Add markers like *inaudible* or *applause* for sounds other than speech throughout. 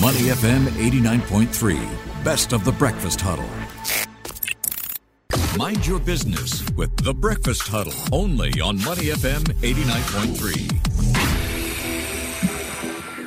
Money FM 89.3, best of the breakfast huddle. Mind your business with the breakfast huddle only on Money FM 89.3.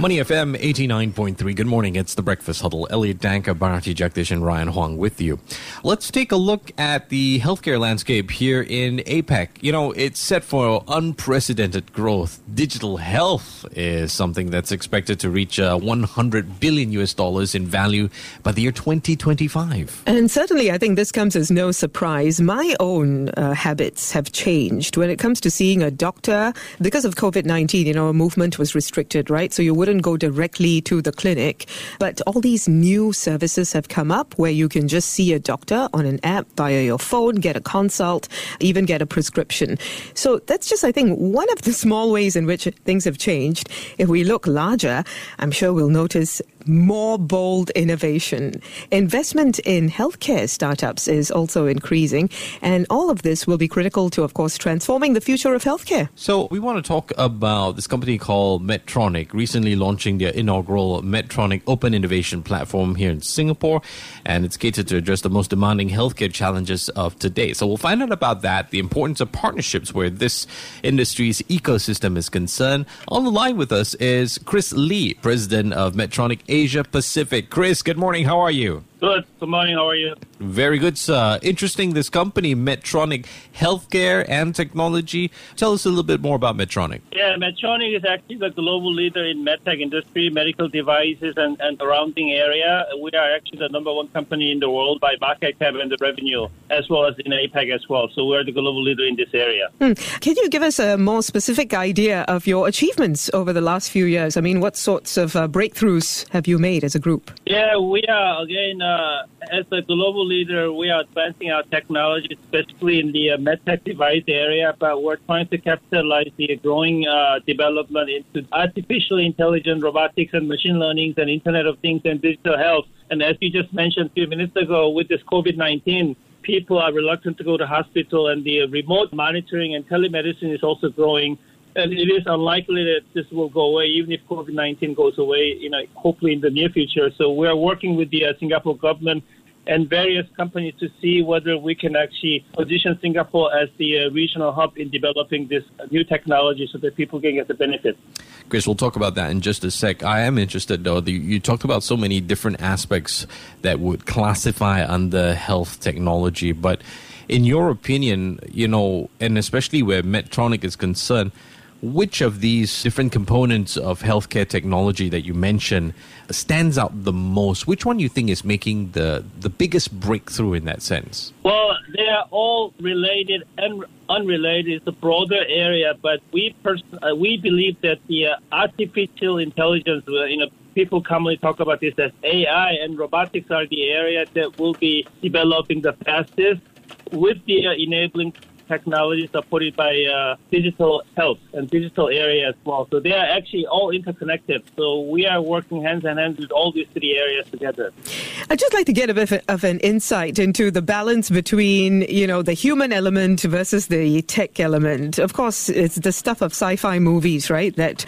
Money FM 89.3. Good morning. It's the Breakfast Huddle. Elliot Danker, Bharati Jagdish, and Ryan Huang with you. Let's take a look at the healthcare landscape here in APAC. You know, it's set for unprecedented growth. Digital health is something that's expected to reach uh, 100 billion US dollars in value by the year 2025. And certainly, I think this comes as no surprise. My own uh, habits have changed when it comes to seeing a doctor. Because of COVID 19, you know, movement was restricted, right? So you would not go directly to the clinic. But all these new services have come up where you can just see a doctor on an app via your phone, get a consult, even get a prescription. So that's just, I think, one of the *laughs* small ways in which things have changed. If we look larger, I'm sure we'll notice more bold innovation. Investment in healthcare startups is also increasing, and all of this will be critical to, of course, transforming the future of healthcare. So, we want to talk about this company called Medtronic recently launching their inaugural Medtronic Open Innovation Platform here in Singapore, and it's catered to address the most demanding healthcare challenges of today. So we'll find out about that, the importance of partnerships where this industry's ecosystem is concerned. On the line with us is Chris Lee, president of Medtronic Asia Pacific. Chris, good morning. How are you? Good. Good morning. How are you? Very good, sir. Interesting, this company, Medtronic Healthcare and Technology. Tell us a little bit more about Medtronic. Yeah, Medtronic is actually the global leader in medtech industry, medical devices, and, and surrounding area. We are actually the number one company in the world by market cap and the revenue, as well as in APAC as well. So we're the global leader in this area. Hmm. Can you give us a more specific idea of your achievements over the last few years? I mean, what sorts of uh, breakthroughs have you made as a group? Yeah, we are, again, uh, as a global leader, we are advancing our technology, especially in the uh, medtech device area, but we're trying to capitalize the growing uh, development into artificial intelligence, robotics, and machine learning, and Internet of Things, and digital health. And as you just mentioned a few minutes ago, with this COVID 19, people are reluctant to go to hospital, and the remote monitoring and telemedicine is also growing and it is unlikely that this will go away, even if COVID 19 goes away, you know, hopefully in the near future. So we are working with the uh, Singapore government and various companies to see whether we can actually position Singapore as the uh, regional hub in developing this new technology so that people can get the benefit. Chris, we'll talk about that in just a sec. I am interested, though. The, you talked about so many different aspects that would classify under health technology, but in your opinion, you know, and especially where Medtronic is concerned, which of these different components of healthcare technology that you mentioned stands out the most? Which one you think is making the, the biggest breakthrough in that sense? Well, they are all related and unrelated. It's a broader area, but we pers- uh, we believe that the uh, artificial intelligence, uh, you know, people commonly talk about this as AI and robotics are the area that will be developing the fastest with the uh, enabling technology supported by uh, digital health and digital area as well. So they are actually all interconnected. So we are working hands in hand with all these three areas together. I'd just like to get a bit of an insight into the balance between, you know, the human element versus the tech element. Of course, it's the stuff of sci-fi movies, right? That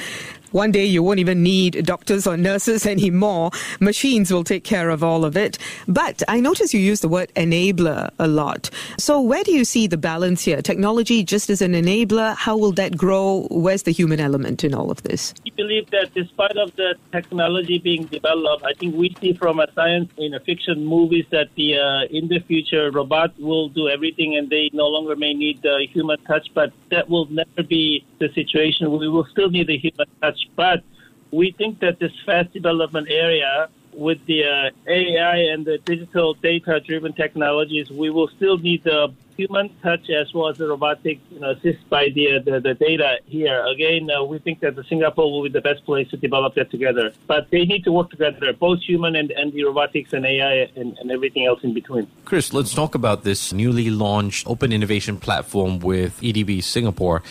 one day you won't even need doctors or nurses *laughs* anymore. Machines will take care of all of it. But I notice you use the word enabler a lot. So where do you see the balance here? Technology just as an enabler, how will that grow? Where's the human element in all of this? We believe that despite of the technology being developed, I think we see from a science in a fiction movies that the uh, in the future robots will do everything and they no longer may need the human touch, but that will never be the situation. We will still need the human touch but we think that this fast development area with the uh, AI and the digital data driven technologies, we will still need the human touch as well as the robotic you know, assist by the, the, the data here. Again, uh, we think that the Singapore will be the best place to develop that together. But they need to work together, both human and, and the robotics and AI and, and everything else in between. Chris, let's talk about this newly launched open innovation platform with EDB Singapore.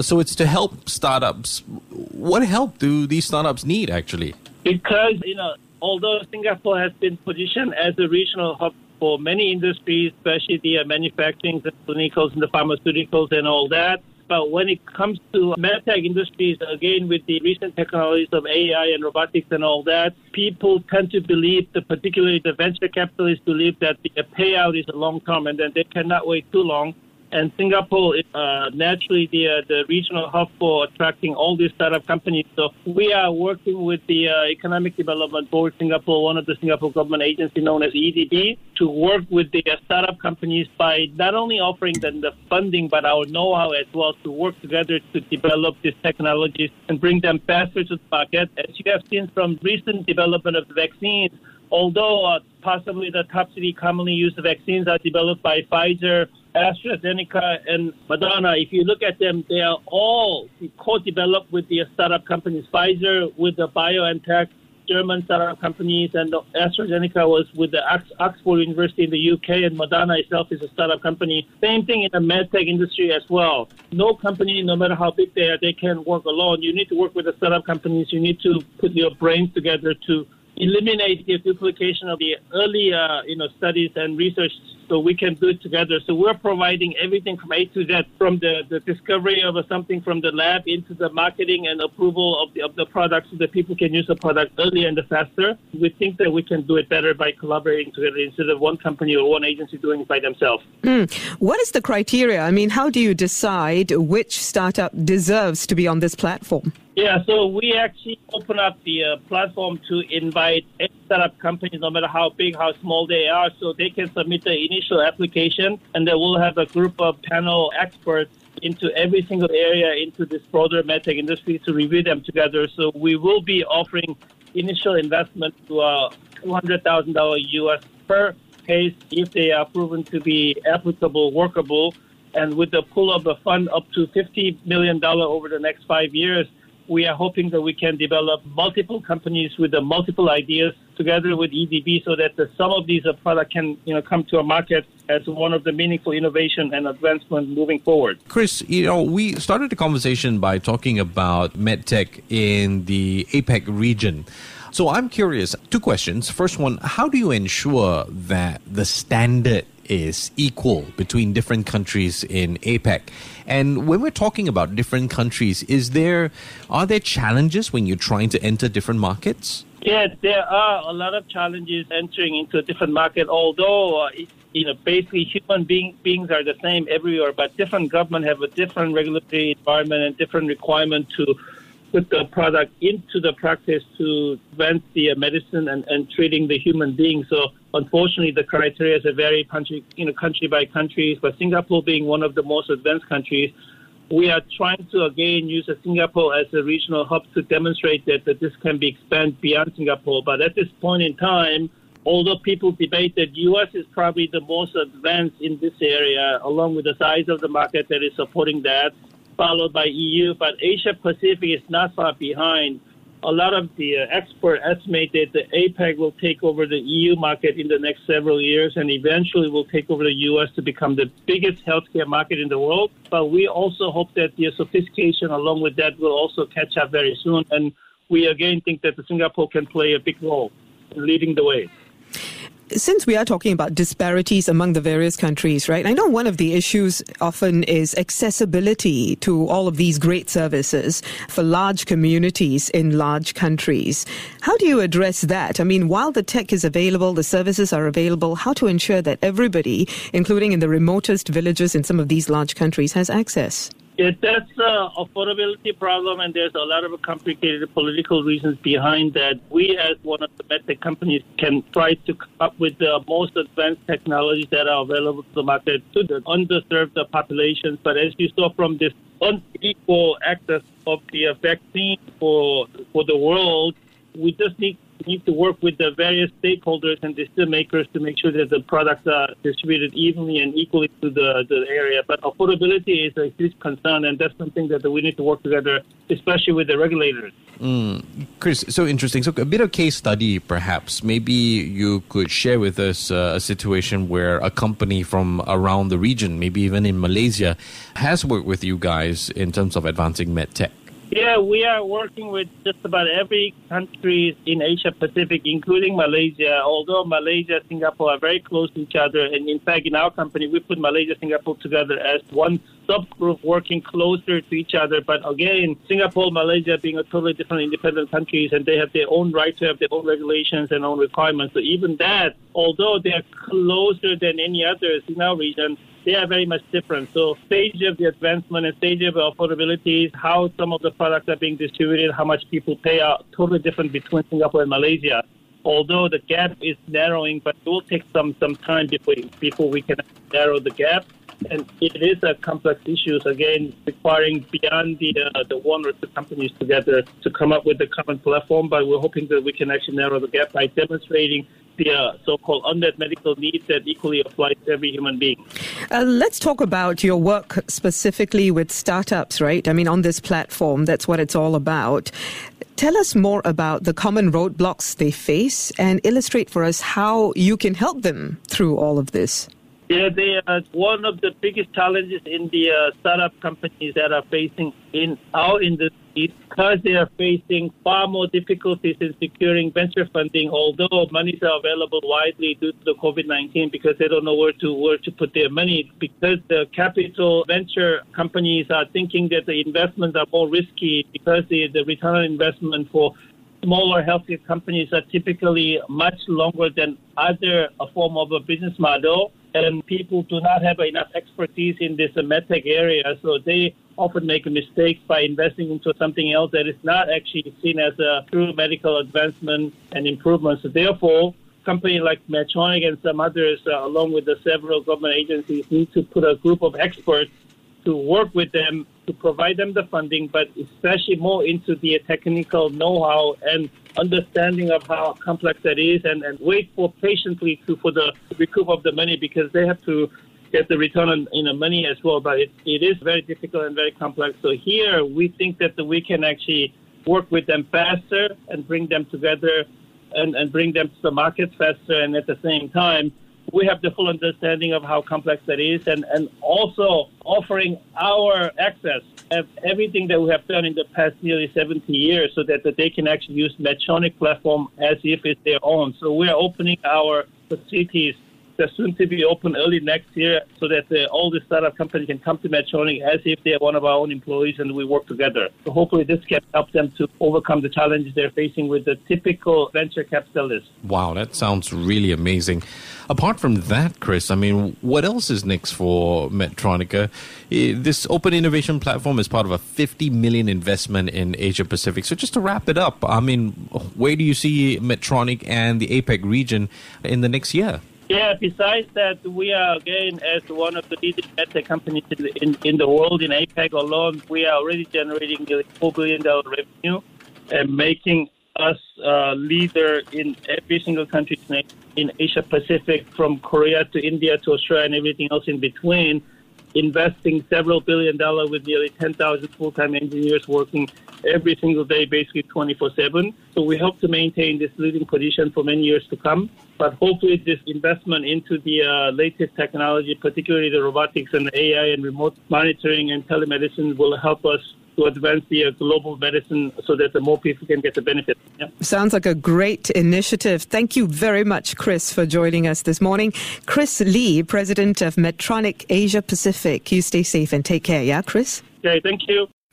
So it's to help startups. What help do these startups need actually? Because, you know, although Singapore has been positioned as a regional hub for many industries, especially the uh, manufacturing, the clinicals, and the pharmaceuticals, and all that, But when it comes to medtech industries, again, with the recent technologies of AI and robotics and all that, people tend to believe, particularly the venture capitalists believe that the payout is long term and then they cannot wait too long and Singapore is uh, naturally the uh, the regional hub for attracting all these startup companies. So we are working with the uh, Economic Development Board Singapore, one of the Singapore government agency known as EDB, to work with the uh, startup companies by not only offering them the funding but our know-how as well to work together to develop these technologies and bring them faster to the market. As you have seen from recent development of the vaccines, although uh, possibly the top three commonly used vaccines are developed by Pfizer AstraZeneca and Moderna, if you look at them, they are all co-developed with the startup companies. Pfizer with the BioNTech German startup companies, and AstraZeneca was with the Oxford University in the UK, and Moderna itself is a startup company. Same thing in the medtech industry as well. No company, no matter how big they are, they can work alone. You need to work with the startup companies. You need to put your brains together to eliminate the duplication of the early, uh, you know, studies and research so we can do it together. So we're providing everything from A to Z, from the, the discovery of something from the lab into the marketing and approval of the, of the product so that people can use the product earlier and faster. We think that we can do it better by collaborating together instead of one company or one agency doing it by themselves. Mm. What is the criteria? I mean, how do you decide which startup deserves to be on this platform? Yeah, so we actually open up the uh, platform to invite any startup companies, no matter how big, how small they are, so they can submit the initial application, and then we'll have a group of panel experts into every single area into this broader medtech industry to review them together. So we will be offering initial investment to uh, $200,000 US per case if they are proven to be applicable, workable, and with the pull of a fund up to $50 million over the next five years we are hoping that we can develop multiple companies with the multiple ideas together with EDB so that the, some of these uh, products can you know come to a market as one of the meaningful innovation and advancement moving forward. Chris, you know, we started the conversation by talking about medtech in the APEC region. So I'm curious, two questions. First one, how do you ensure that the standard is equal between different countries in APEC? And when we're talking about different countries, is there are there challenges when you're trying to enter different markets? Yeah, there are a lot of challenges entering into a different market. Although uh, you know, basically human being, beings are the same everywhere, but different government have a different regulatory environment and different requirement to put the product into the practice to advance the uh, medicine and, and treating the human being. So unfortunately, the criteria is a very country, you know, country by country. But Singapore being one of the most advanced countries, we are trying to again use Singapore as a regional hub to demonstrate that, that this can be expanded beyond Singapore. But at this point in time, although people debate that U.S. is probably the most advanced in this area, along with the size of the market that is supporting that, followed by EU, but Asia Pacific is not far behind. A lot of the uh, experts estimate that the APEC will take over the EU market in the next several years and eventually will take over the US to become the biggest healthcare market in the world. But we also hope that the sophistication along with that will also catch up very soon. And we again think that Singapore can play a big role in leading the way since we are talking about disparities among the various countries, right? I know one of the issues often is accessibility to all of these great services for large communities in large countries. How do you address that? I mean, while the tech is available, the services are available, how to ensure that everybody, including in the remotest villages in some of these large countries, has access? Yeah, that's an affordability problem, and there's a lot of complicated political reasons behind that. We, as one of the medtech companies, can try to come up with the most advanced technologies that are available to the market to the underserved populations. But as you saw from this unequal access of the vaccine for for the world, we just need need to work with the various stakeholders and decision makers to make sure that the products are distributed evenly and equally to the, the area. But affordability is a huge concern, and that's something that we need to work together, especially with the regulators. Mm. Chris, so interesting. So, a bit of case study, perhaps. Maybe you could share with us uh, a situation where a company from around the region, maybe even in Malaysia, has worked with you guys in terms of advancing medtech. Yeah, we are working with just about every country in Asia Pacific, including Malaysia. Although Malaysia and Singapore are very close to each other, and in fact, in our company, we put Malaysia and Singapore together as one subgroup working closer to each other. But again, Singapore, Malaysia being a totally different independent countries, and they have their own right to have their own regulations and own requirements. So even that, although they are closer than any others in our region, they are very much different. So stage of the advancement and stage of affordability, how some of the products are being distributed, how much people pay are totally different between Singapore and Malaysia. Although the gap is narrowing, but it will take some, some time before, before we can narrow the gap and it is a complex issue. Again, requiring beyond the uh, the one or two companies together to come up with a common platform. But we're hoping that we can actually narrow the gap by demonstrating the uh, so-called unmet medical needs that equally apply to every human being. Uh, let's talk about your work specifically with startups, right? I mean, on this platform, that's what it's all about. Tell us more about the common roadblocks they face and illustrate for us how you can help them through all of this. Yeah, they are one of the biggest challenges in the uh, startup companies that are facing in our industry because they are facing far more difficulties in securing venture funding. Although monies are available widely due to the COVID nineteen, because they don't know where to where to put their money. Because the capital venture companies are thinking that the investments are more risky because the, the return on investment for smaller healthcare companies are typically much longer than other form of a business model and people do not have enough expertise in this medtech area, so they often make mistakes by investing into something else that is not actually seen as a true medical advancement and improvement. So therefore, companies like Medtronic and some others, uh, along with the several government agencies, need to put a group of experts to work with them to provide them the funding, but especially more into the technical know-how and understanding of how complex that is, and, and wait for patiently to for the recoup of the money because they have to get the return on you know, money as well. But it, it is very difficult and very complex. So here we think that we can actually work with them faster and bring them together and, and bring them to the market faster, and at the same time we have the full understanding of how complex that is and, and also offering our access of everything that we have done in the past nearly 70 years so that, that they can actually use Medtronic platform as if it's their own. So we're opening our facilities they're soon to be open early next year so that uh, all the startup companies can come to Medtronic as if they're one of our own employees and we work together. So hopefully this can help them to overcome the challenges they're facing with the typical venture capitalists. Wow, that sounds really amazing. Apart from that, Chris, I mean, what else is next for Medtronica? This open innovation platform is part of a 50 million investment in Asia Pacific. So just to wrap it up, I mean, where do you see Medtronic and the APEC region in the next year? Yeah, besides that, we are again as one of the leading medtech companies in the, in, the world in APAC alone. We are already generating nearly four billion dollar revenue and making us uh, leader in every single country in Asia Pacific, from Korea to India to Australia and everything else in between investing several billion dollars with nearly 10,000 full-time engineers working every single day, basically 24/7. So we hope to maintain this leading position for many years to come. But hopefully, this investment into the uh, latest technology, particularly the robotics and the AI and remote monitoring and telemedicine, will help us to advance the uh, global medicine so that the more people can get the benefit. Yeah. Sounds like a great initiative. Thank you very much, Chris, for joining us this morning. Chris Lee, President of Medtronic Asia Pacific. You stay safe and take care, yeah, Chris? Okay, thank you.